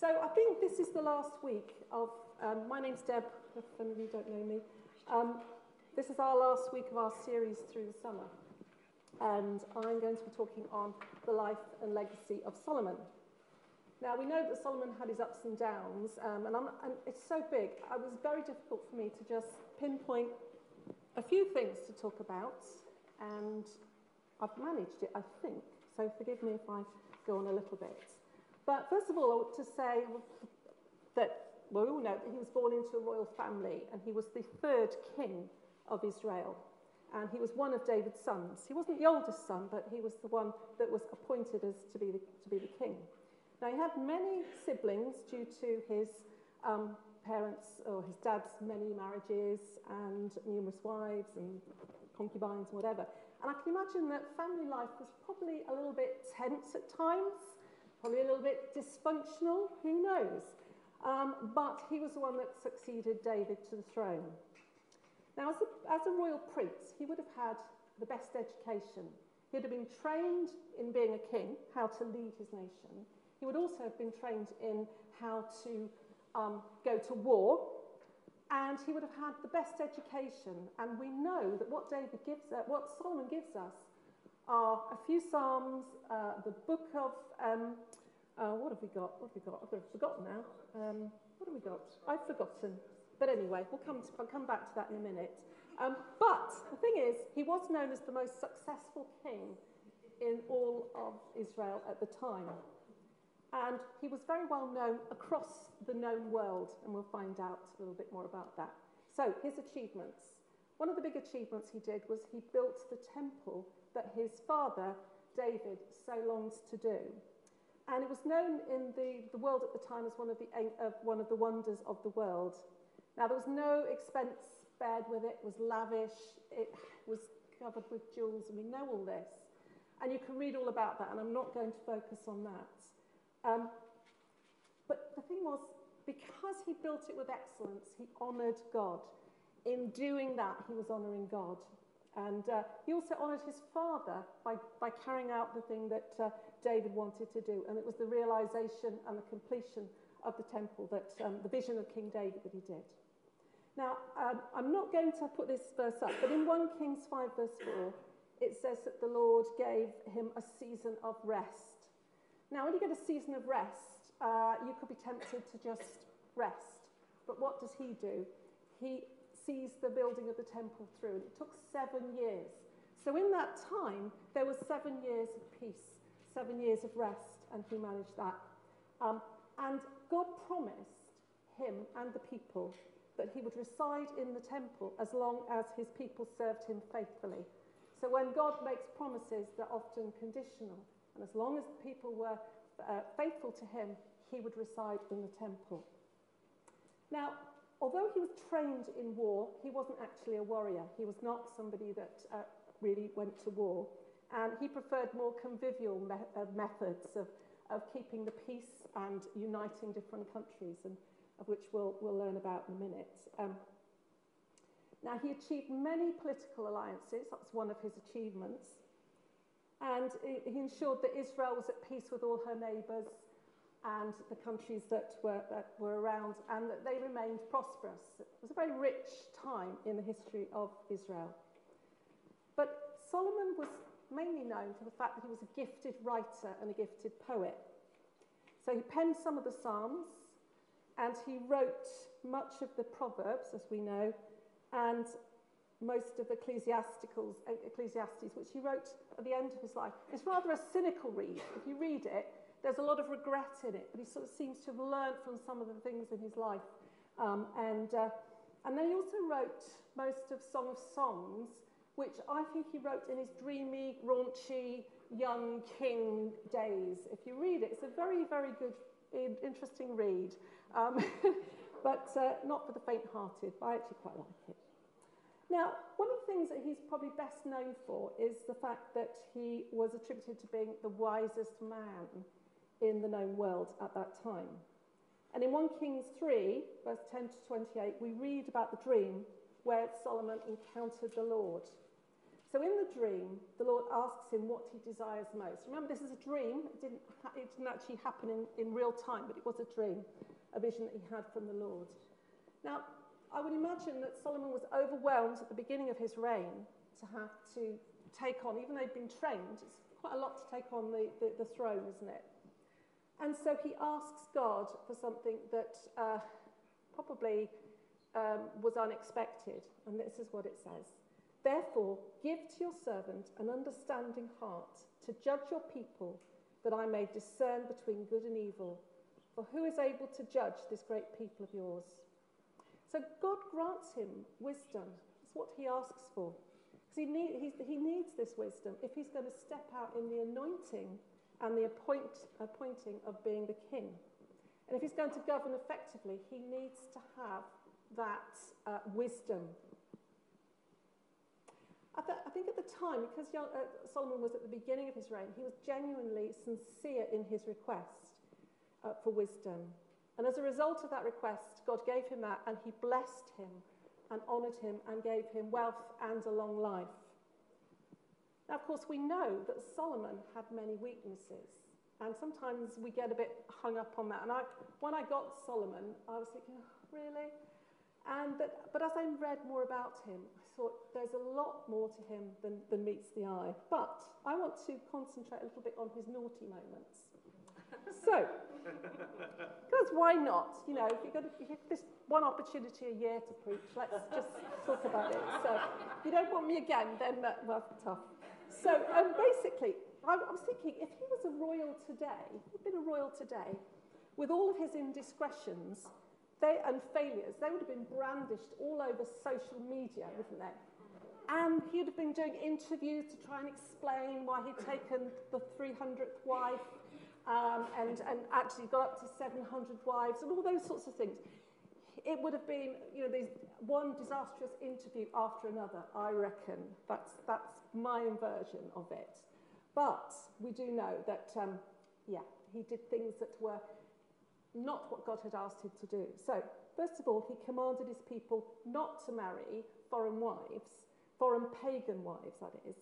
So I think this is the last week of, um, my name's Deb, if any of you don't know me. Um, this is our last week of our series through the summer. And I'm going to be talking on the life and legacy of Solomon. Now, we know that Solomon had his ups and downs, um, and, and it's so big, it was very difficult for me to just pinpoint a few things to talk about, and I've managed it, I think. So forgive me if I go on a little bit. But first of all, to say that well, we all know that he was born into a royal family and he was the third king of Israel. And he was one of David's sons. He wasn't the oldest son, but he was the one that was appointed as to be the, to be the king. Now, he had many siblings due to his um, parents or his dad's many marriages and numerous wives and concubines and whatever. And I can imagine that family life was probably a little bit tense at times probably a little bit dysfunctional, who knows? Um, but he was the one that succeeded David to the throne. Now, as a, as a royal prince, he would have had the best education. He'd have been trained in being a king, how to lead his nation. He would also have been trained in how to um, go to war, and he would have had the best education. And we know that what David gives, uh, what Solomon gives us, are a few psalms, uh, the book of um, uh, what have we got? What have we got? I've forgotten now. Um, what have we got? I've forgotten. But anyway, we'll come, to, I'll come back to that in a minute. Um, but the thing is, he was known as the most successful king in all of Israel at the time. And he was very well known across the known world, and we'll find out a little bit more about that. So, his achievements. One of the big achievements he did was he built the temple that his father, David, so longed to do. And it was known in the, the world at the time as one of, the, uh, one of the wonders of the world. Now, there was no expense spared with it. It was lavish. It was covered with jewels, and we know all this. And you can read all about that, and I'm not going to focus on that. Um, but the thing was, because he built it with excellence, he honoured God. In doing that, he was honouring God. And uh, he also honoured his father by, by carrying out the thing that uh, David wanted to do. And it was the realization and the completion of the temple, that um, the vision of King David that he did. Now, um, I'm not going to put this verse up, but in 1 Kings 5, verse 4, it says that the Lord gave him a season of rest. Now, when you get a season of rest, uh, you could be tempted to just rest. But what does he do? He sees the building of the temple through, and it took seven years. So, in that time, there was seven years of peace seven years of rest, and he managed that. Um, and God promised him and the people that he would reside in the temple as long as his people served him faithfully. So when God makes promises, they're often conditional. And as long as the people were uh, faithful to him, he would reside in the temple. Now, although he was trained in war, he wasn't actually a warrior. He was not somebody that uh, really went to war. And he preferred more convivial me uh, methods of, of keeping the peace and uniting different countries, and of which we'll, we'll learn about in a minute. Um, now, he achieved many political alliances. That's one of his achievements. And he ensured that Israel was at peace with all her neighbours and the countries that were, that were around, and that they remained prosperous. It was a very rich time in the history of Israel. But Solomon was mainly known for the fact that he was a gifted writer and a gifted poet. So he penned some of the Psalms and he wrote much of the Proverbs, as we know, and most of Ecclesiasticals, Ecclesiastes, which he wrote at the end of his life. It's rather a cynical read. If you read it, there's a lot of regret in it, but he sort of seems to have learned from some of the things in his life. Um, and, uh, and then he also wrote most of Song of Songs, which I think he wrote in his dreamy, raunchy, young king days. If you read it, it's a very, very good, interesting read, um, but uh, not for the faint-hearted, but I actually quite like it. Now, one of the things that he's probably best known for is the fact that he was attributed to being the wisest man in the known world at that time. And in 1 Kings 3, verse 10 to 28, we read about the dream where Solomon encountered the Lord. So in the dream, the Lord asks him what he desires most. Remember, this is a dream. It didn't, it didn't actually happen in, in real time, but it was a dream, a vision that he had from the Lord. Now, I would imagine that Solomon was overwhelmed at the beginning of his reign to have to take on, even though he'd been trained, it's quite a lot to take on the, the, the throne, isn't it? And so he asks God for something that uh, probably um, was unexpected. And this is what it says Therefore, give to your servant an understanding heart to judge your people, that I may discern between good and evil. For who is able to judge this great people of yours? So God grants him wisdom. That's what he asks for. Because he, need, he needs this wisdom if he's going to step out in the anointing and the appoint, appointing of being the king. And if he's going to govern effectively, he needs to have that uh, wisdom. I, th- I, think at the time, because uh, Solomon was at the beginning of his reign, he was genuinely sincere in his request uh, for wisdom. And as a result of that request, God gave him that and he blessed him and honoured him and gave him wealth and a long life. Now, of course, we know that Solomon had many weaknesses. And sometimes we get a bit hung up on that. And I, when I got Solomon, I was thinking, oh, really? And but, but as I read more about him, I thought there's a lot more to him than, than meets the eye. But I want to concentrate a little bit on his naughty moments. so, because why not? You know, if you've got this one opportunity a year to preach, let's just talk about it. So, if you don't want me again, then that, well, tough. So, um, basically, I, I was thinking if he was a royal today, he'd been a royal today, with all of his indiscretions they, and failures, they would have been brandished all over social media, wouldn't they? And he'd have been doing interviews to try and explain why he'd taken the 300th wife um, and, and actually got up to 700 wives and all those sorts of things. It would have been, you know, these one disastrous interview after another, I reckon. That's, that's my inversion of it. But we do know that, um, yeah, he did things that were not what God had asked him to do. So, first of all, he commanded his people not to marry foreign wives, foreign pagan wives, that is,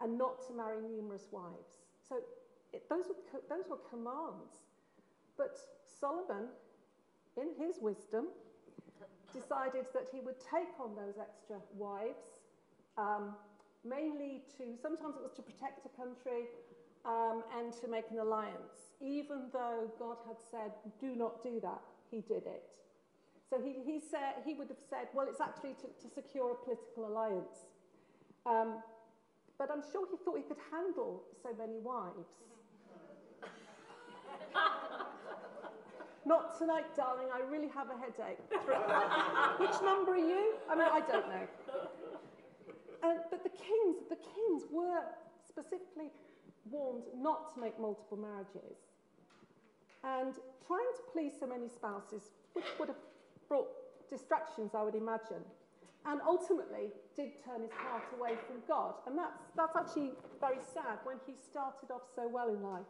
and not to marry numerous wives. So, it, those, were, those were commands. But Solomon, in his wisdom, decided that he would take on those extra wives, um, mainly to, sometimes it was to protect a country um, and to make an alliance. Even though God had said, do not do that, he did it. So he, he, said, he would have said, well, it's actually to, to secure a political alliance. Um, but I'm sure he thought he could handle so many wives. Not tonight, darling. I really have a headache. Which number are you? I mean, I don't know. But the kings, the kings were specifically warned not to make multiple marriages. And trying to please so many spouses would have brought distractions, I would imagine. And ultimately did turn his heart away from God. And that's, that's actually very sad when he started off so well in life.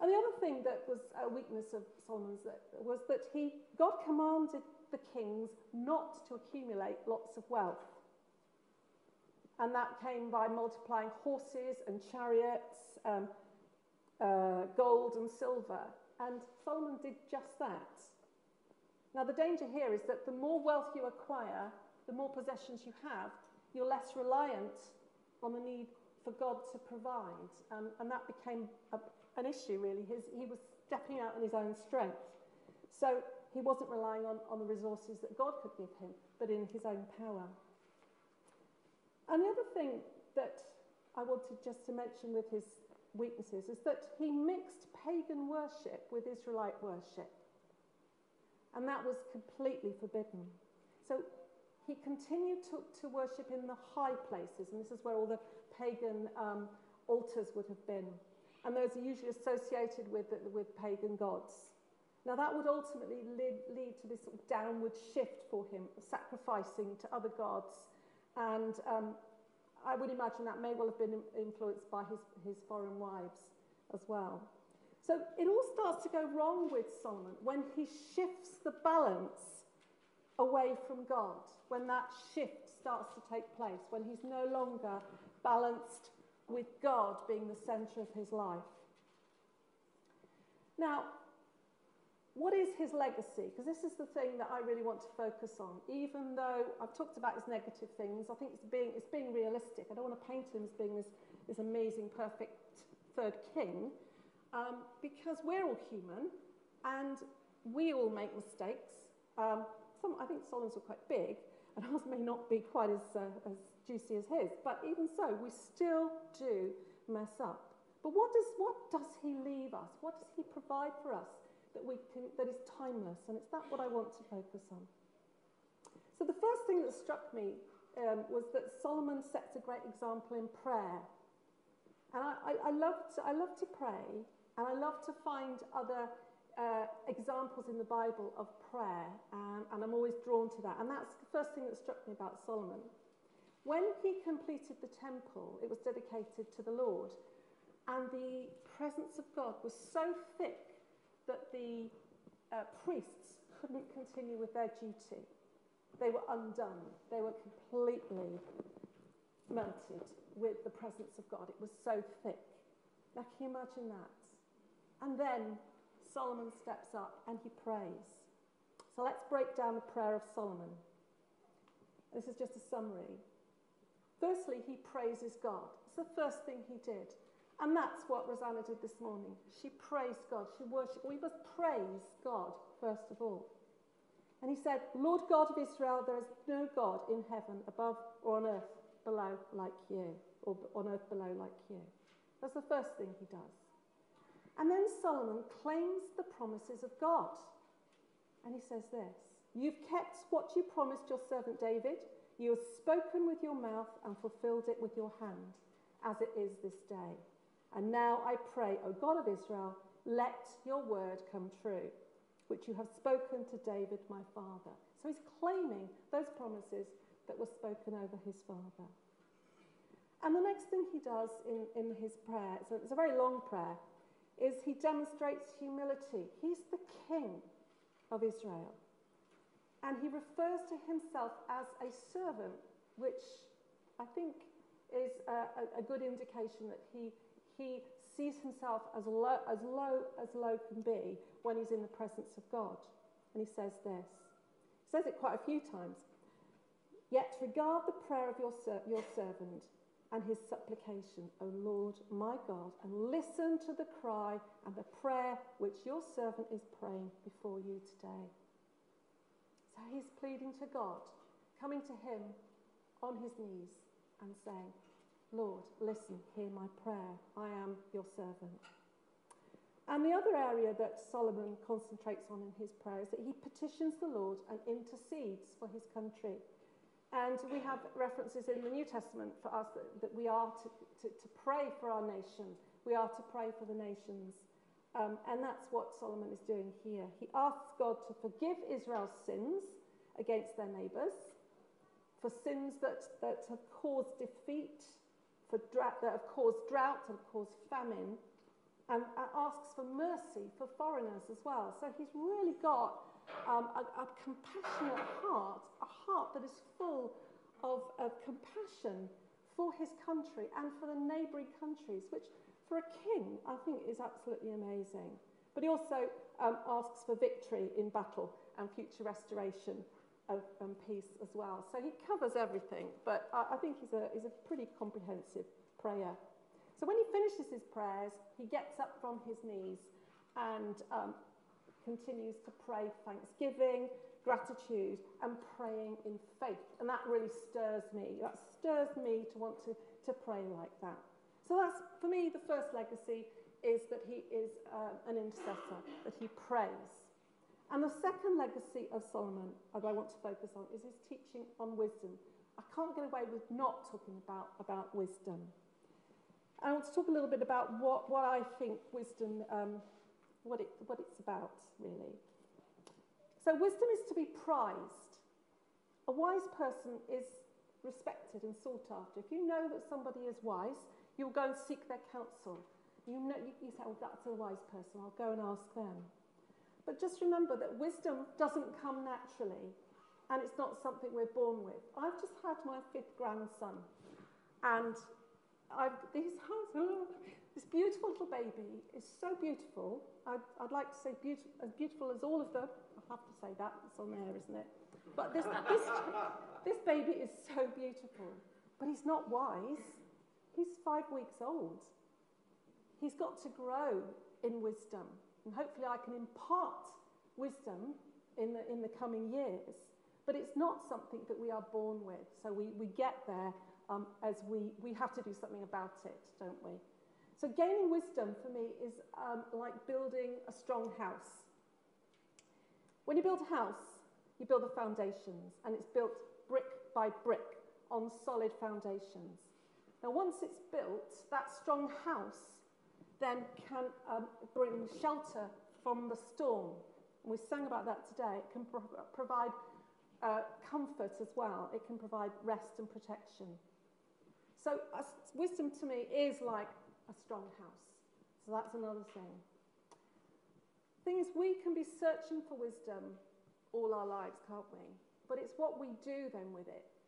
And the other thing that was a weakness of Solomon's was that he, God commanded the kings not to accumulate lots of wealth. And that came by multiplying horses and chariots, um, uh, gold and silver. And Solomon did just that. Now, the danger here is that the more wealth you acquire, the more possessions you have, you're less reliant on the need for God to provide. Um, and that became a, an issue, really. His, he was stepping out on his own strength. So he wasn't relying on, on the resources that God could give him, but in his own power. And the other thing that I wanted just to mention with his weaknesses is that he mixed pagan worship with Israelite worship. And that was completely forbidden. So he continued to, to worship in the high places, and this is where all the pagan um, altars would have been and those are usually associated with, with pagan gods. Now, that would ultimately lead, lead to this sort of downward shift for him, sacrificing to other gods. And um, I would imagine that may well have been influenced by his, his foreign wives as well. So it all starts to go wrong with Solomon when he shifts the balance away from God, when that shift starts to take place, when he's no longer balanced with God being the centre of his life. Now, what is his legacy? Because this is the thing that I really want to focus on. Even though I've talked about his negative things, I think it's being, it's being realistic. I don't want to paint him as being this, this amazing, perfect third king, um, because we're all human and we all make mistakes. Um, some, I think Solomon's were quite big, and ours may not be quite as, uh, as juicy as his, but even so, we still do mess up. But what does, what does he leave us? What does he provide for us that, we can, that is timeless? And it's that what I want to focus on. So the first thing that struck me um, was that Solomon sets a great example in prayer. And I, I, I, love to, I love to pray, and I love to find other uh, examples in the Bible of prayer, and, and I'm always drawn to that. And that's the first thing that struck me about Solomon. When he completed the temple, it was dedicated to the Lord, and the presence of God was so thick that the uh, priests couldn't continue with their duty. They were undone. They were completely melted with the presence of God. It was so thick. Now, can you imagine that? And then Solomon steps up and he prays. So let's break down the prayer of Solomon. This is just a summary. Firstly, he praises God. It's the first thing he did. And that's what Rosanna did this morning. She praised God. She worshiped. We must praise God, first of all. And he said, Lord God of Israel, there is no God in heaven above or on earth below like you, or on earth below like you. That's the first thing he does. And then Solomon claims the promises of God. And he says this You've kept what you promised your servant David. You have spoken with your mouth and fulfilled it with your hand, as it is this day. And now I pray, O God of Israel, let your word come true, which you have spoken to David my father. So he's claiming those promises that were spoken over his father. And the next thing he does in, in his prayer, so it's a very long prayer, is he demonstrates humility. He's the king of Israel. And he refers to himself as a servant, which I think is a, a, good indication that he, he sees himself as low, as low as low can be when he's in the presence of God. And he says this. He says it quite a few times. Yet regard the prayer of your, ser- your servant and his supplication, O Lord my God, and listen to the cry and the prayer which your servant is praying before you today. So he's pleading to God, coming to him on his knees and saying, Lord, listen, hear my prayer. I am your servant. And the other area that Solomon concentrates on in his prayer is that he petitions the Lord and intercedes for his country. And we have references in the New Testament for us that, that we are to, to, to, pray for our nation. We are to pray for the nations. Um, and that's what Solomon is doing here. He asks God to forgive Israel's sins against their neighbours, for sins that, that have caused defeat, for dra- that have caused drought and caused famine, and asks for mercy for foreigners as well. So he's really got um, a, a, compassionate heart, a heart that is full of, of compassion for his country and for the neighbouring countries, which for a king I think is absolutely amazing. But he also um, asks for victory in battle and future restoration of um, peace as well. So he covers everything, but I, I think he's a, he's a pretty comprehensive prayer. So when he finishes his prayers, he gets up from his knees and um, continues to pray thanksgiving, gratitude, and praying in faith. And that really stirs me. That stirs me to want to, to pray like that. So that's, for me, the first legacy is that he is uh, an intercessor, that he prays. And the second legacy of Solomon that I want to focus on is his teaching on wisdom. I can't get away with not talking about, about wisdom. I want to talk a little bit about what, what I think wisdom um, what, it, what it's about, really. So, wisdom is to be prized. A wise person is respected and sought after. If you know that somebody is wise, you'll go and seek their counsel. You, know, you, say, oh, that's a wise person, I'll go and ask them. But just remember that wisdom doesn't come naturally. and it's not something we're born with. I've just had my fifth grandson, and I've, this, this beautiful little baby is so beautiful. I'd, I'd like to say beautiful, as beautiful as all of them. I have to say that, it's on there, isn't it? But this, this, this baby is so beautiful, but he's not wise. He's five weeks old. He's got to grow in wisdom, and hopefully I can impart wisdom in the, in the coming years. But it's not something that we are born with. So we, we get there um, as we, we have to do something about it, don't we? So gaining wisdom for me is um, like building a strong house. When you build a house, you build the foundations, and it's built brick by brick on solid foundations. Now, once it's built, that strong house then can um, bring shelter from the storm. And we sang about that today. It can pro- provide uh, comfort as well, it can provide rest and protection. So, uh, wisdom to me is like a strong house. So, that's another thing. Thing is, we can be searching for wisdom all our lives, can't we? But it's what we do then with it.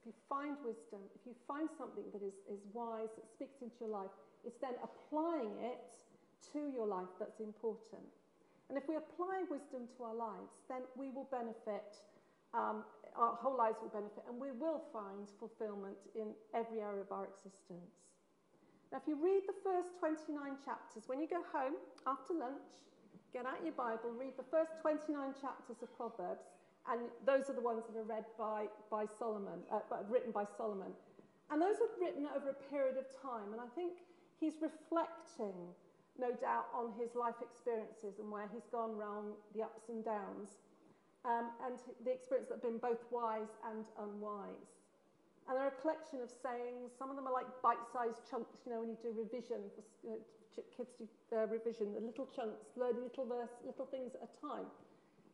If you find wisdom, if you find something that is, is wise, that speaks into your life, it's then applying it to your life that's important. And if we apply wisdom to our lives, then we will benefit, um, our whole lives will benefit, and we will find fulfillment in every area of our existence. Now, if you read the first 29 chapters, when you go home after lunch, get out your Bible, read the first 29 chapters of Proverbs, and those are the ones that are read by, by Solomon, uh, written by Solomon. And those are written over a period of time, and I think He's reflecting, no doubt, on his life experiences and where he's gone round the ups and downs, um, and the experience that have been both wise and unwise. And they're a collection of sayings. Some of them are like bite-sized chunks, you know, when you do revision for uh, kids do revision, the little chunks, learning little verse, little things at a time,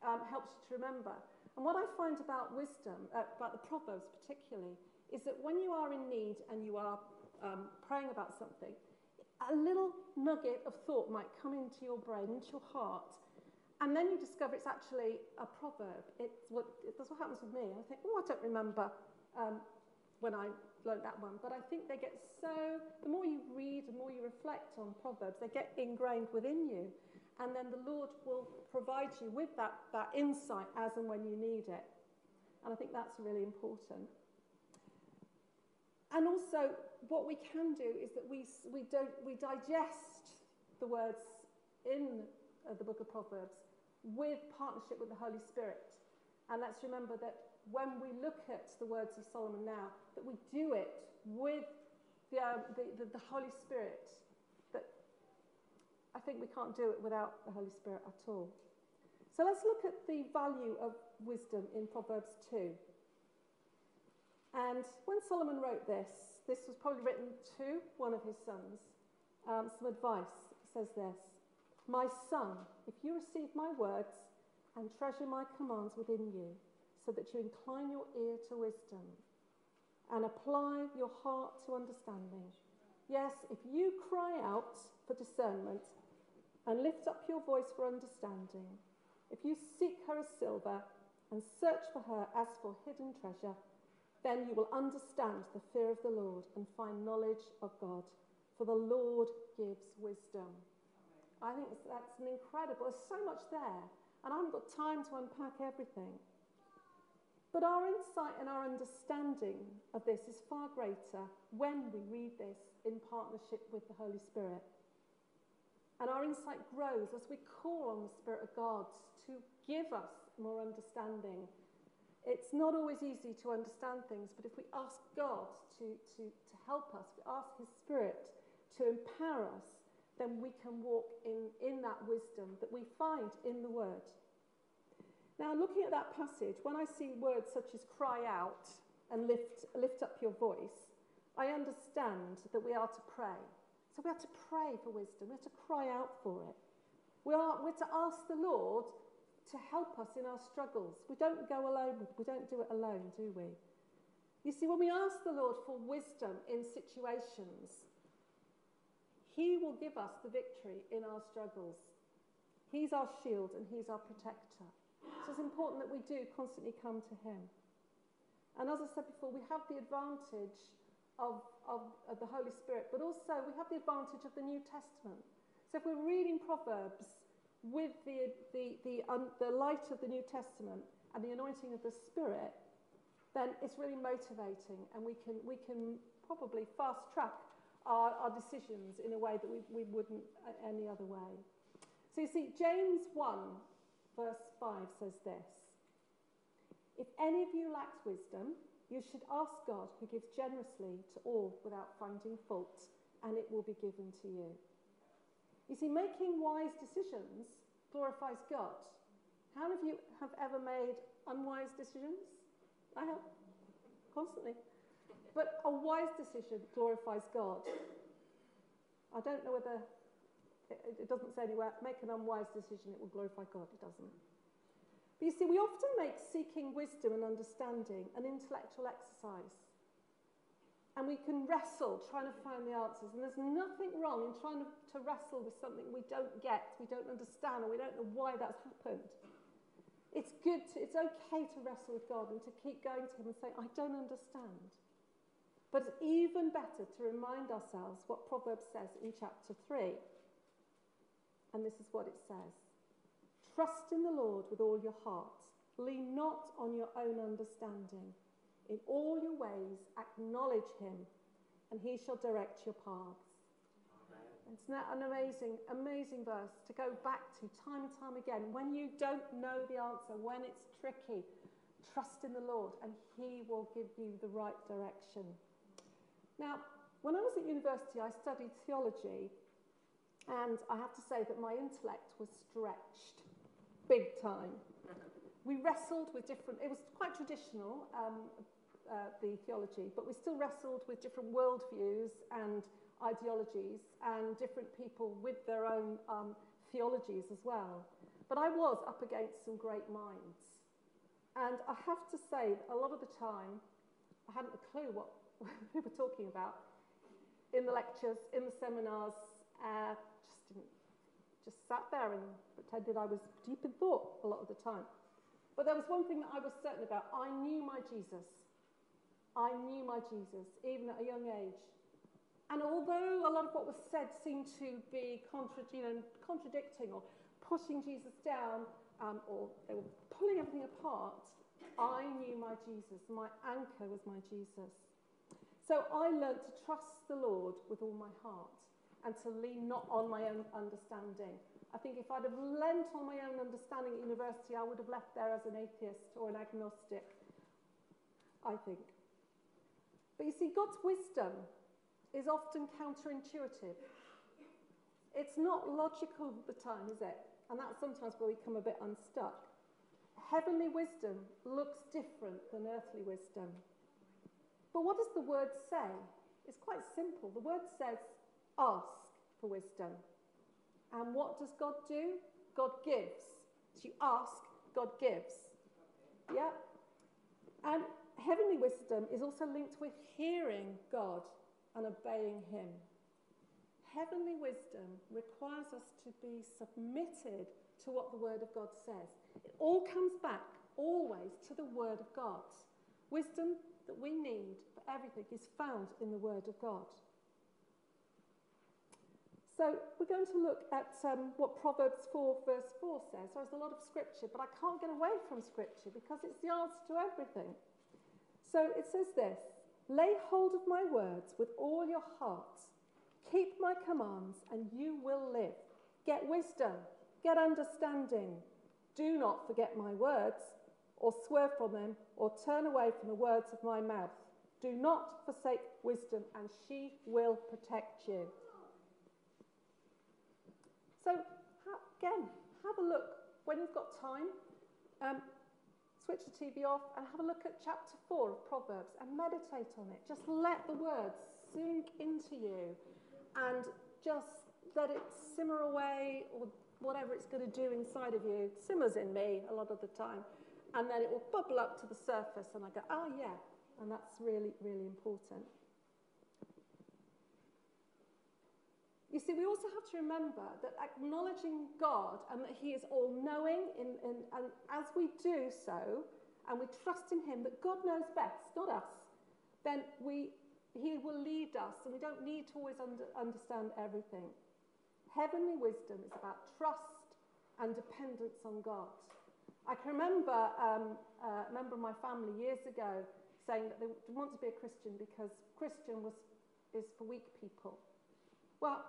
um, helps you to remember. And what I find about wisdom, uh, about the Proverbs particularly, is that when you are in need and you are um, praying about something, a little nugget of thought might come into your brain, into your heart, and then you discover it's actually a proverb. It's what, that's what happens with me. I think, oh, I don't remember um, when I learned that one. But I think they get so, the more you read, the more you reflect on proverbs, they get ingrained within you. And then the Lord will provide you with that, that insight as and when you need it. And I think that's really important. And also, what we can do is that we, we, don't, we digest the words in uh, the book of Proverbs with partnership with the Holy Spirit. And let's remember that when we look at the words of Solomon now, that we do it with the, uh, the, the, the Holy Spirit. I think we can't do it without the Holy Spirit at all. So let's look at the value of wisdom in Proverbs 2. And when Solomon wrote this, this was probably written to one of his sons. Um, some advice says this My son, if you receive my words and treasure my commands within you, so that you incline your ear to wisdom and apply your heart to understanding. Yes, if you cry out for discernment and lift up your voice for understanding, if you seek her as silver and search for her as for hidden treasure, then you will understand the fear of the Lord and find knowledge of God, for the Lord gives wisdom. I think that's an incredible, there's so much there, and I haven't got time to unpack everything. But our insight and our understanding of this is far greater when we read this in partnership with the Holy Spirit. And our insight grows as we call on the Spirit of God to give us more understanding it's not always easy to understand things, but if we ask God to, to, to help us, if we ask His Spirit to empower us, then we can walk in, in that wisdom that we find in the Word. Now, looking at that passage, when I see words such as cry out and lift, lift up your voice, I understand that we are to pray. So we have to pray for wisdom, we have to cry out for it. We are, we're to ask the Lord to help us in our struggles. We don't go alone, we don't do it alone, do we? You see, when we ask the Lord for wisdom in situations, He will give us the victory in our struggles. He's our shield and He's our protector. So it's important that we do constantly come to Him. And as I said before, we have the advantage of, of, of the Holy Spirit, but also we have the advantage of the New Testament. So if we're reading Proverbs with the, the, the, um, the light of the New Testament and the anointing of the Spirit, then it's really motivating and we can, we can probably fast track our, our decisions in a way that we, we wouldn't any other way. So you see, James 1, verse 5 says this If any of you lacks wisdom, you should ask God, who gives generously to all without finding fault, and it will be given to you. You see, making wise decisions glorifies God. How many of you have ever made unwise decisions? I have, constantly. But a wise decision glorifies God. I don't know whether, it, it doesn't say anywhere, make an unwise decision, it will glorify God. It doesn't. But you see, we often make seeking wisdom and understanding an intellectual exercise. And we can wrestle trying to find the answers. And there's nothing wrong in trying to, to wrestle with something we don't get, we don't understand, or we don't know why that's happened. It's good, to, it's okay to wrestle with God and to keep going to Him and say, I don't understand. But it's even better to remind ourselves what Proverbs says in chapter 3. And this is what it says Trust in the Lord with all your heart, lean not on your own understanding. In all your ways, acknowledge Him, and He shall direct your paths. It's an amazing, amazing verse to go back to time and time again. When you don't know the answer, when it's tricky, trust in the Lord and He will give you the right direction. Now, when I was at university, I studied theology, and I have to say that my intellect was stretched big time. We wrestled with different, it was quite traditional, um, uh, the theology, but we still wrestled with different worldviews and ideologies and different people with their own um, theologies as well. But I was up against some great minds. And I have to say, a lot of the time, I hadn't a clue what we were talking about in the lectures, in the seminars, uh, just sat there and pretended I was deep in thought a lot of the time. But there was one thing that I was certain about. I knew my Jesus. I knew my Jesus, even at a young age. And although a lot of what was said seemed to be contra- you know, contradicting or pushing Jesus down, um, or they were pulling everything apart, I knew my Jesus. My anchor was my Jesus. So I learned to trust the Lord with all my heart and to lean not on my own understanding. I think if I'd have lent on my own understanding at university, I would have left there as an atheist or an agnostic, I think. But you see, God's wisdom is often counterintuitive. It's not logical at the time, is it? And that's sometimes where we come a bit unstuck. Heavenly wisdom looks different than earthly wisdom. But what does the word say? It's quite simple. The word says, ask for wisdom. And what does God do? God gives. So you ask, God gives. Yeah? And heavenly wisdom is also linked with hearing God and obeying Him. Heavenly wisdom requires us to be submitted to what the Word of God says. It all comes back always to the Word of God. Wisdom that we need for everything is found in the Word of God. So we're going to look at um, what Proverbs 4, verse 4 says. There's a lot of scripture, but I can't get away from scripture because it's the answer to everything. So it says this Lay hold of my words with all your heart. Keep my commands, and you will live. Get wisdom, get understanding. Do not forget my words, or swerve from them, or turn away from the words of my mouth. Do not forsake wisdom, and she will protect you. So, again, have a look when you've got time. Um, switch the TV off and have a look at chapter 4 of Proverbs and meditate on it. Just let the words sink into you and just let it simmer away or whatever it's going to do inside of you. It Simmers in me a lot of the time. And then it will bubble up to the surface and I go, oh yeah. And that's really, really important. You see, we also have to remember that acknowledging God and that He is all knowing, in, in, and as we do so, and we trust in Him that God knows best, not us, then we, He will lead us, and we don't need to always under, understand everything. Heavenly wisdom is about trust and dependence on God. I can remember um, a member of my family years ago saying that they want to be a Christian because Christian was, is for weak people. Well,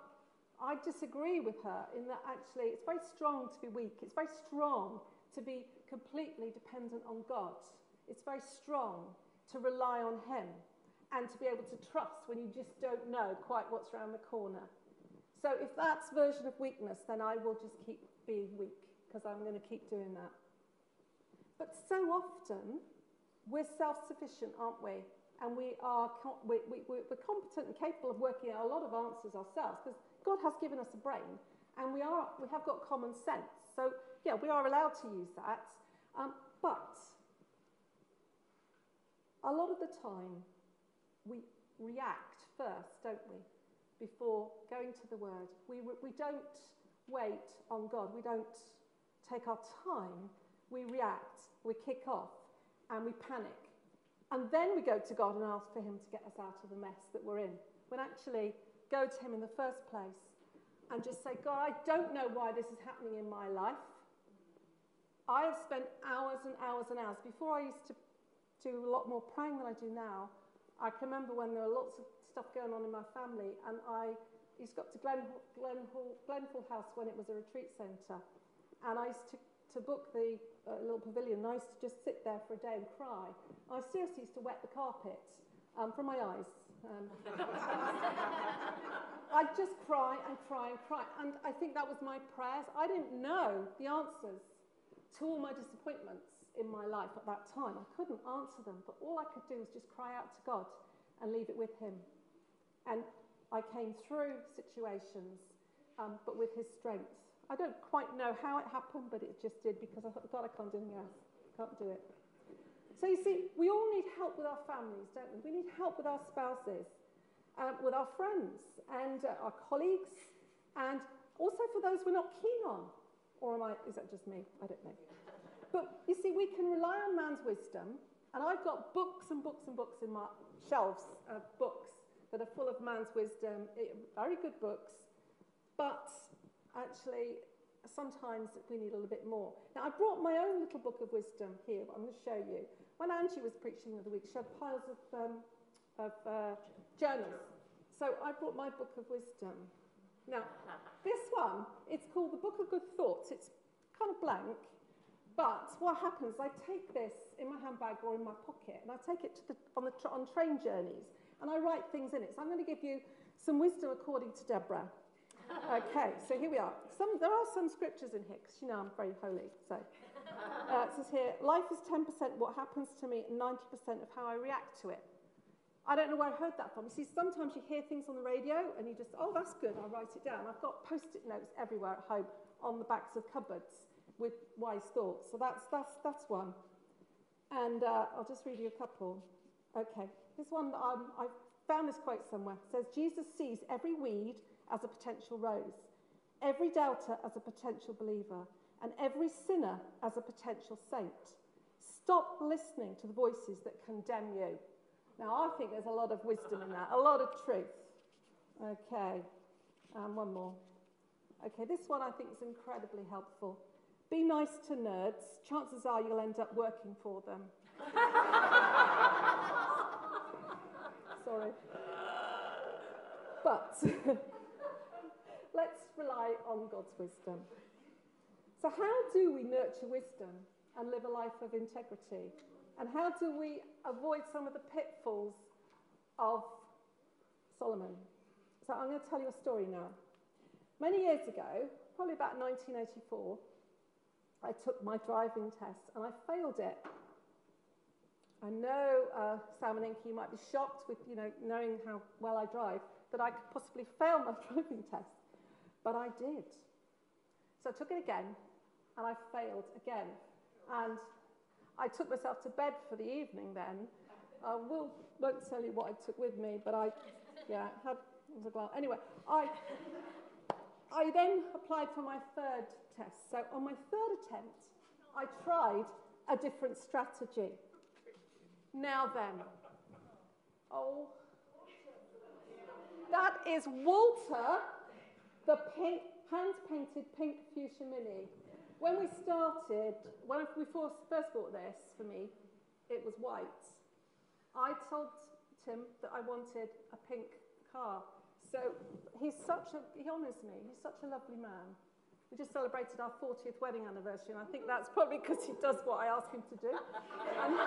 I disagree with her in that actually it's very strong to be weak. It's very strong to be completely dependent on God. It's very strong to rely on Him and to be able to trust when you just don't know quite what's around the corner. So if that's version of weakness, then I will just keep being weak because I'm going to keep doing that. But so often, we're self sufficient, aren't we? And we are we, we, we're competent and capable of working out a lot of answers ourselves because God has given us a brain and we, are, we have got common sense. So, yeah, we are allowed to use that. Um, but a lot of the time, we react first, don't we, before going to the Word. We, we don't wait on God, we don't take our time, we react we kick off and we panic. And then we go to God and ask for Him to get us out of the mess that we're in. When actually go to Him in the first place and just say, God, I don't know why this is happening in my life. I have spent hours and hours and hours. Before I used to do a lot more praying than I do now, I can remember when there were lots of stuff going on in my family, and I used to go up to Glenhall, Glenhall, Glenful House when it was a retreat centre. And I used to, to book the a little pavilion, and I used to just sit there for a day and cry. I seriously used to wet the carpet um, from my eyes. Um, I'd just cry and cry and cry. And I think that was my prayers. I didn't know the answers to all my disappointments in my life at that time. I couldn't answer them, but all I could do was just cry out to God and leave it with Him. And I came through situations, um, but with His strength. I don't quite know how it happened, but it just did because I thought, God, I can't do anything else. Can't do it. So you see, we all need help with our families, don't we? We need help with our spouses, um, with our friends, and uh, our colleagues, and also for those we're not keen on. Or am I, is that just me? I don't know. But you see, we can rely on man's wisdom, and I've got books and books and books in my shelves of books that are full of man's wisdom, very good books, but actually, sometimes we need a little bit more. Now, I brought my own little book of wisdom here, I'm going to show you. When Angie was preaching the other week, she had piles of, um, of uh, journals. So I brought my book of wisdom. Now, this one, it's called the Book of Good Thoughts. It's kind of blank, but what happens, I take this in my handbag or in my pocket, and I take it to the, on, the tra- on train journeys, and I write things in it. So I'm going to give you some wisdom according to Deborah okay, so here we are. Some, there are some scriptures in here because you know I'm very holy. So uh, it says here, life is 10% what happens to me and 90% of how I react to it. I don't know where I heard that from. You see, sometimes you hear things on the radio and you just, oh, that's good, I'll write it down. I've got post it notes everywhere at home on the backs of cupboards with wise thoughts. So that's, that's, that's one. And uh, I'll just read you a couple. Okay, this one, um, I found this quote somewhere. It says, Jesus sees every weed as a potential rose, every doubter as a potential believer, and every sinner as a potential saint. Stop listening to the voices that condemn you. Now, I think there's a lot of wisdom in that, a lot of truth. Okay, and one more. Okay, this one I think is incredibly helpful. Be nice to nerds. Chances are you'll end up working for them. Sorry. But let's rely on God's wisdom. So, how do we nurture wisdom and live a life of integrity? And how do we avoid some of the pitfalls of Solomon? So, I'm going to tell you a story now. Many years ago, probably about 1984, I took my driving test and I failed it. I know, uh, Sam and Inky, you might be shocked with you know knowing how well I drive that I could possibly fail my driving test. But I did. So I took it again, and I failed again. And I took myself to bed for the evening then. I will, won't tell you what I took with me, but I yeah, had was a glass. Anyway, I, I then applied for my third test. So on my third attempt, I tried a different strategy. Now then. Oh. That is Walter, the pink, hand-painted pink fuchsia mini. When we started, when we first bought this for me, it was white. I told Tim that I wanted a pink car. So he's such a, he honours me, he's such a lovely man. We just celebrated our 40th wedding anniversary, and I think that's probably because he does what I ask him to do. And,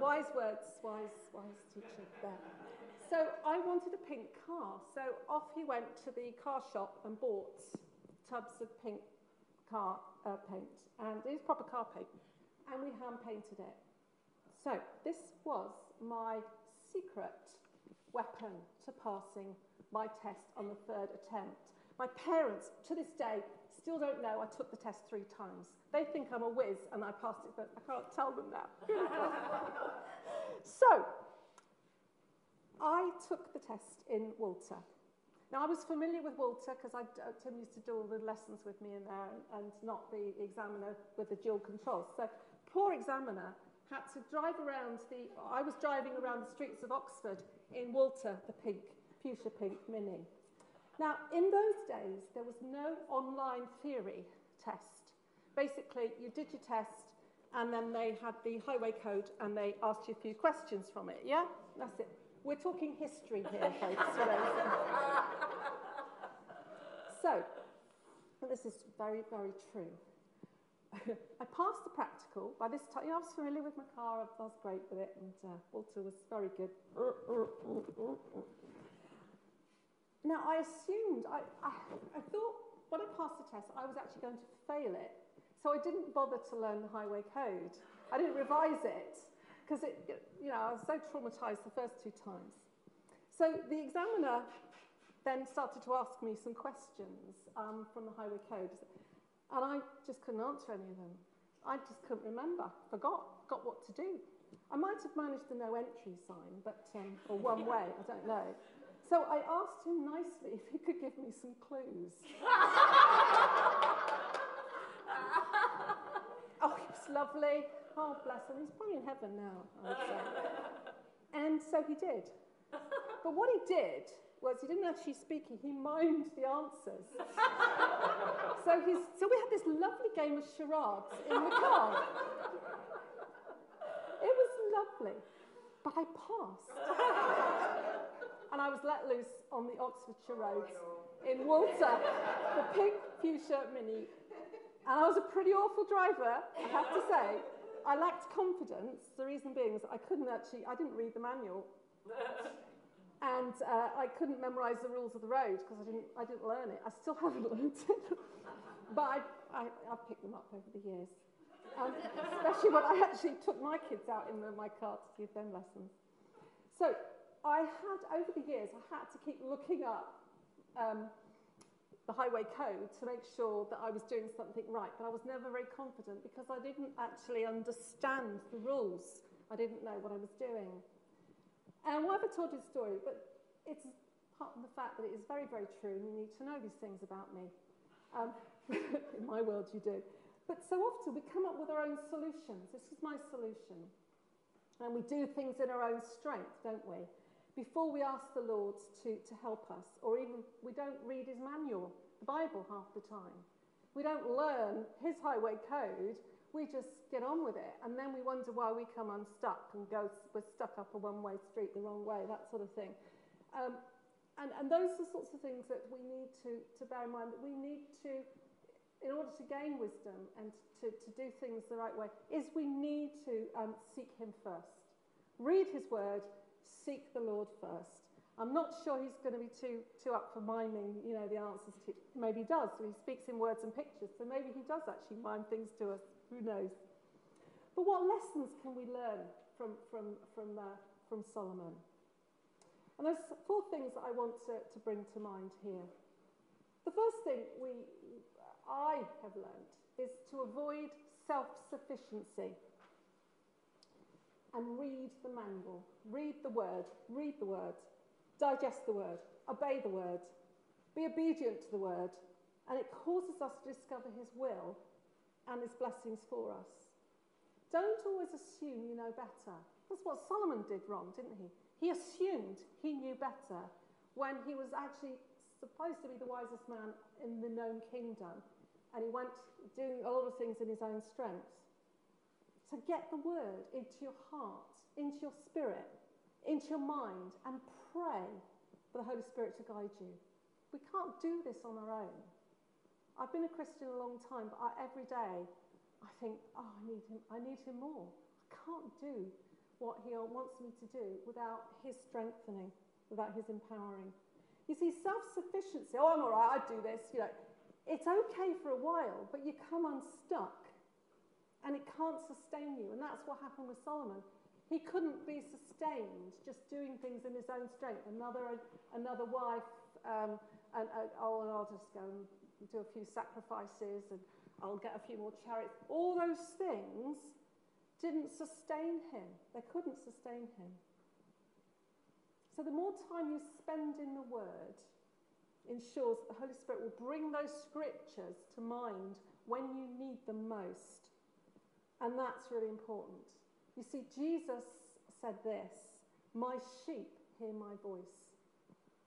wise words, wise, wise teacher there. So I wanted a pink car. So off he went to the car shop and bought tubs of pink car uh, paint, and it is proper car paint, and we hand painted it. So this was my secret weapon to passing my test on the third attempt. My parents, to this day, still don't know I took the test three times. They think I'm a whiz and I passed it, but I can't tell them that. so, I took the test in Walter. Now, I was familiar with Walter because uh, Tim used to do all the lessons with me in there and, and not the examiner with the dual controls. So, poor examiner had to drive around the, I was driving around the streets of Oxford in Walter, the pink, fuchsia pink Mini. Now, in those days, there was no online theory test. Basically, you did your test, and then they had the highway code, and they asked you a few questions from it. Yeah? That's it. We're talking history here, folks. so, this is very, very true. I passed the practical. By this time, I was familiar with my car. I was great with it, and uh, Walter was very good. Now, I assumed, I, I, I thought when I passed the test, I was actually going to fail it. So I didn't bother to learn the highway code. I didn't revise it because it, you know, I was so traumatized the first two times. So the examiner then started to ask me some questions um, from the highway code. And I just couldn't answer any of them. I just couldn't remember, forgot, got what to do. I might have managed the no entry sign, but, um, or one way, I don't know. So I asked him nicely if he could give me some clues. oh, he was lovely. Oh, bless him. He's probably in heaven now, and so he did. But what he did was he didn't actually speak, he mimed the answers. so, so we had this lovely game of charades in the car. It was lovely. But I passed and I was let loose on the Oxfordshire roads in Walter, the pink fuchsia Mini. And I was a pretty awful driver, I have to say. I lacked confidence. The reason being is I couldn't actually, I didn't read the manual. and uh, I couldn't memorize the rules of the road because I didn't, I didn't learn it. I still haven't learned it. but I, I, I've picked them up over the years. Um, especially when I actually took my kids out in the, my car to give them lessons. So I had, over the years, I had to keep looking up um, the highway code to make sure that I was doing something right, but I was never very confident because I didn't actually understand the rules. I didn't know what I was doing. And why have I told you the story? But it's part of the fact that it is very, very true, and you need to know these things about me. Um, in my world, you do. But so often we come up with our own solutions. This is my solution. And we do things in our own strength, don't we? Before we ask the Lord to, to help us, or even we don't read his manual, the Bible, half the time. We don't learn his highway code, we just get on with it. And then we wonder why we come unstuck and go, we're stuck up a one way street the wrong way, that sort of thing. Um, and, and those are the sorts of things that we need to, to bear in mind that we need to, in order to gain wisdom and to, to do things the right way, is we need to um, seek him first. Read his word, seek the Lord first. I'm not sure he's going to be too, too up for miming, you know, the answers to, maybe he does, so he speaks in words and pictures, so maybe he does actually mime things to us, who knows. But what lessons can we learn from, from, from, uh, from Solomon? And there's four things that I want to, to bring to mind here. The first thing we, I have learned is to avoid self-sufficiency and read the manual, read the word, read the word. digest the word, obey the word, be obedient to the word, and it causes us to discover his will and his blessings for us. Don't always assume you know better. That's what Solomon did wrong, didn't he? He assumed he knew better when he was actually supposed to be the wisest man in the known kingdom. And he went doing a lot of things in his own strength. So get the word into your heart, into your spirit, into your mind, and pray for the Holy Spirit to guide you. We can't do this on our own. I've been a Christian a long time, but I, every day I think, oh, I need him. I need him more. I can't do what he wants me to do without his strengthening, without his empowering. You see, self-sufficiency. Oh, I'm all right. I do this. You know, it's okay for a while, but you come unstuck, and it can't sustain you. And that's what happened with Solomon. He couldn't be sustained just doing things in his own strength. Another, another wife, um, and uh, oh, I'll just go and do a few sacrifices and I'll get a few more chariots. All those things didn't sustain him. They couldn't sustain him. So the more time you spend in the Word ensures that the Holy Spirit will bring those scriptures to mind when you need them most. And that's really important. You see, Jesus said this My sheep hear my voice.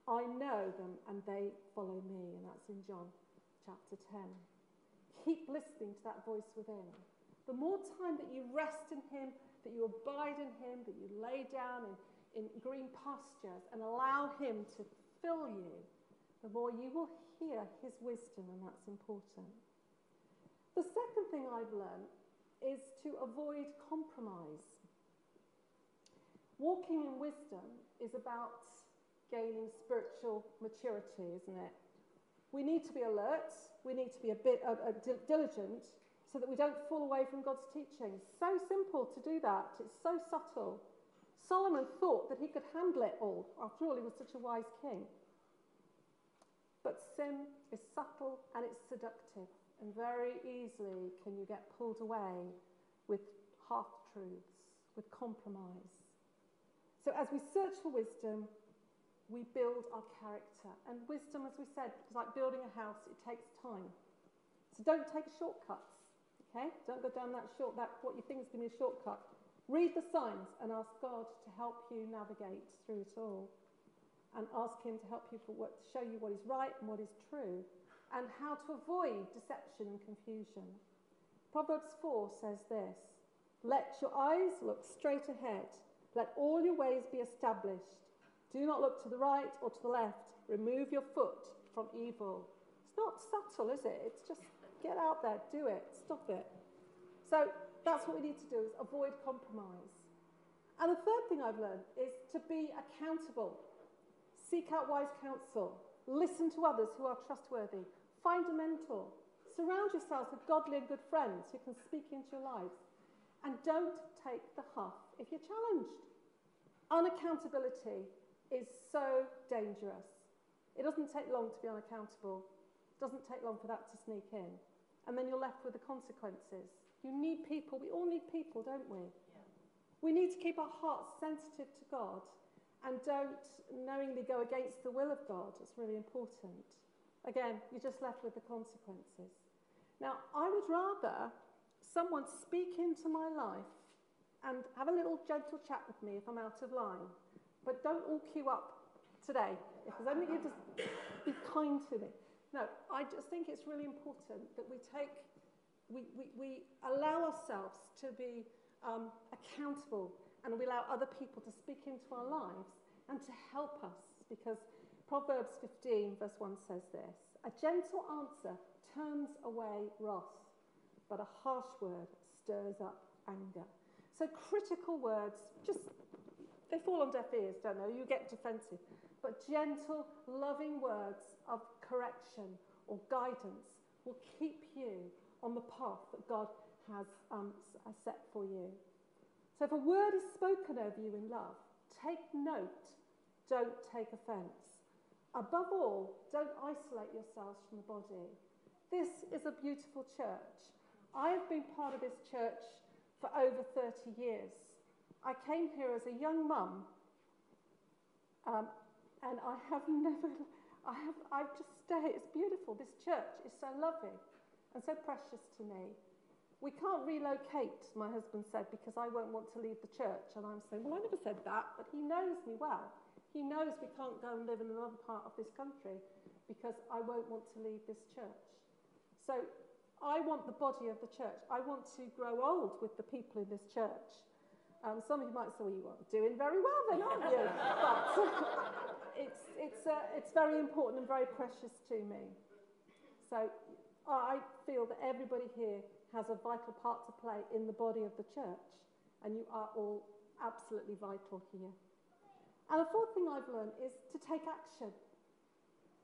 I know them and they follow me. And that's in John chapter 10. Keep listening to that voice within. The more time that you rest in Him, that you abide in Him, that you lay down in, in green pastures and allow Him to fill you, the more you will hear His wisdom, and that's important. The second thing I've learned is to avoid compromise. Walking in wisdom is about gaining spiritual maturity, isn't it? We need to be alert, we need to be a bit uh, uh, diligent so that we don't fall away from God's teaching. So simple to do that, it's so subtle. Solomon thought that he could handle it all. After all, he was such a wise king. But sin is subtle and it's seductive, and very easily can you get pulled away with half truths, with compromise. So, as we search for wisdom, we build our character. And wisdom, as we said, is like building a house, it takes time. So don't take shortcuts, okay? Don't go down that short, that what you think is going to be a shortcut. Read the signs and ask God to help you navigate through it all. And ask Him to help you for what, show you what is right and what is true, and how to avoid deception and confusion. Proverbs 4 says this Let your eyes look straight ahead, let all your ways be established. Do not look to the right or to the left. Remove your foot from evil. It's not subtle, is it? It's just get out there, do it, stop it. So that's what we need to do is avoid compromise. And the third thing I've learned is to be accountable. Seek out wise counsel. Listen to others who are trustworthy. Find a mentor. Surround yourselves with godly and good friends who can speak into your lives. And don't take the huff if you're challenged. Unaccountability is so dangerous. It doesn't take long to be unaccountable. It doesn't take long for that to sneak in. And then you're left with the consequences. You need people. We all need people, don't we? Yeah. We need to keep our hearts sensitive to God and don't knowingly go against the will of God. It's really important. Again, you're just left with the consequences. Now, I would rather someone speak into my life and have a little gentle chat with me if I'm out of line but don't all queue up today. If there's anything you just be kind to me. No, I just think it's really important that we take, we, we, we allow ourselves to be um, accountable and we allow other people to speak into our lives and to help us because Proverbs 15, verse 1 says this A gentle answer turns away wrath, but a harsh word stirs up anger. So, critical words, just they fall on deaf ears, don't they? You get defensive. But gentle, loving words of correction or guidance will keep you on the path that God has um, set for you. So if a word is spoken over you in love, take note, don't take offence. Above all, don't isolate yourselves from the body. This is a beautiful church. I have been part of this church for over 30 years. I came here as a young mum um, And I have never, I have, I just stay. It's beautiful. This church is so loving and so precious to me. We can't relocate, my husband said, because I won't want to leave the church. And I'm saying, well, I never said that, but he knows me well. He knows we can't go and live in another part of this country because I won't want to leave this church. So I want the body of the church. I want to grow old with the people in this church. Um, some of you might say, well, you are doing very well then, aren't you? but it's, it's, uh, it's very important and very precious to me. So I feel that everybody here has a vital part to play in the body of the church, and you are all absolutely vital here. And the fourth thing I've learned is to take action.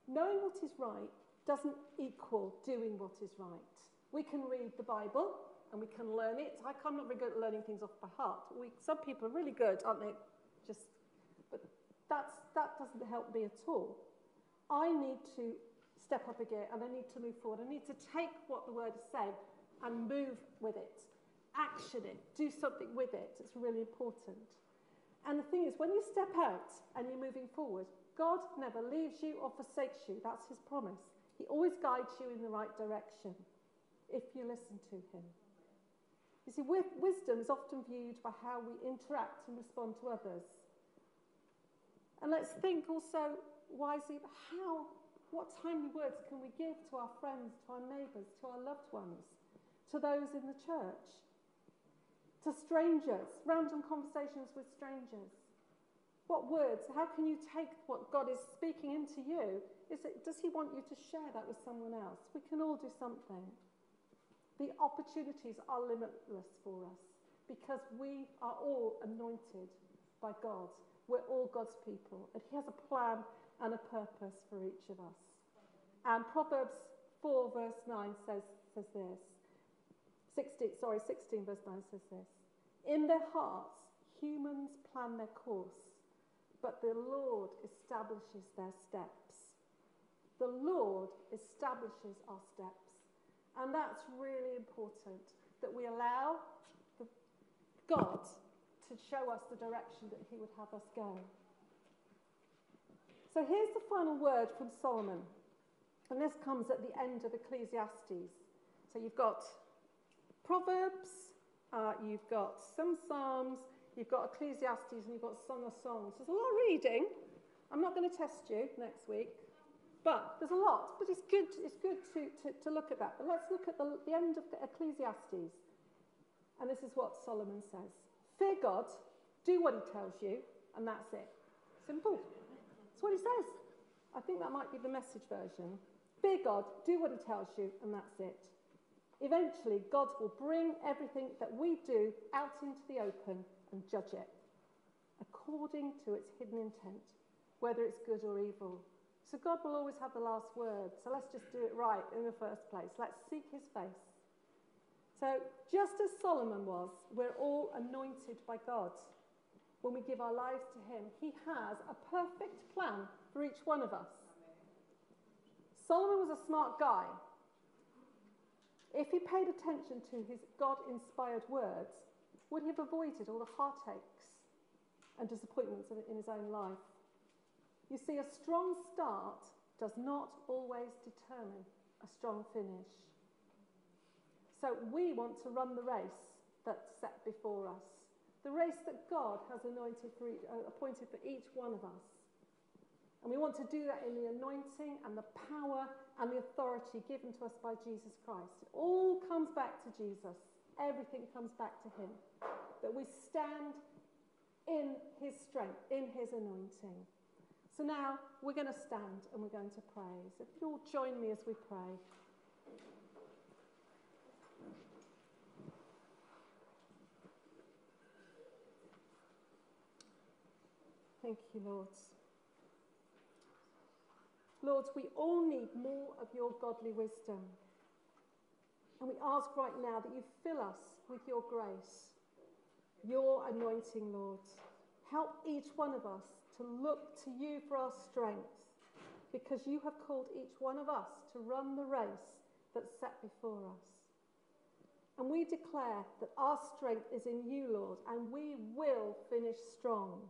Knowing what is right doesn't equal doing what is right. We can read the Bible and we can learn it. I, am not very good at learning things off by heart. We, some people are really good, aren't they? Just, but that's, that doesn't help me at all. I need to step up a gear and I need to move forward. I need to take what the word is saying and move with it, action it, do something with it. It's really important. And the thing is, when you step out and you're moving forward, God never leaves you or forsakes you. That's his promise. He always guides you in the right direction if you listen to him. You see, wisdom is often viewed by how we interact and respond to others. And let's think also wisely how, what timely words can we give to our friends, to our neighbours, to our loved ones? to those in the church, to strangers, random conversations with strangers. What words? How can you take what God is speaking into you? Is it, does He want you to share that with someone else? We can all do something. The opportunities are limitless for us because we are all anointed by God. We're all God's people, and He has a plan and a purpose for each of us. And Proverbs 4, verse 9 says, says this 16, sorry, 16 verse 9 says this. In their hearts, humans plan their course, but the Lord establishes their steps. The Lord establishes our steps. And that's really important that we allow God to show us the direction that He would have us go. So here's the final word from Solomon. And this comes at the end of Ecclesiastes. So you've got Proverbs, uh, you've got some Psalms, you've got Ecclesiastes, and you've got Song of Songs. There's a lot of reading. I'm not going to test you next week, but there's a lot. But it's good, it's good to, to, to look at that. But let's look at the, the end of Ecclesiastes. And this is what Solomon says Fear God, do what he tells you, and that's it. Simple. That's what he says. I think that might be the message version. Fear God, do what he tells you, and that's it. Eventually, God will bring everything that we do out into the open and judge it according to its hidden intent, whether it's good or evil. So God will always have the last word. So let's just do it right in the first place. Let's seek his face. So, just as Solomon was, we're all anointed by God. When we give our lives to him, he has a perfect plan for each one of us. Solomon was a smart guy. If he paid attention to his God inspired words, would he have avoided all the heartaches and disappointments in his own life? You see, a strong start does not always determine a strong finish. So we want to run the race that's set before us, the race that God has anointed for each, uh, appointed for each one of us. And we want to do that in the anointing and the power and the authority given to us by Jesus Christ. It all comes back to Jesus. Everything comes back to him. That we stand in his strength, in his anointing. So now we're going to stand and we're going to pray. So if you'll join me as we pray. Thank you, Lord. Lord, we all need more of your godly wisdom. And we ask right now that you fill us with your grace, your anointing, Lord. Help each one of us to look to you for our strength, because you have called each one of us to run the race that's set before us. And we declare that our strength is in you, Lord, and we will finish strong.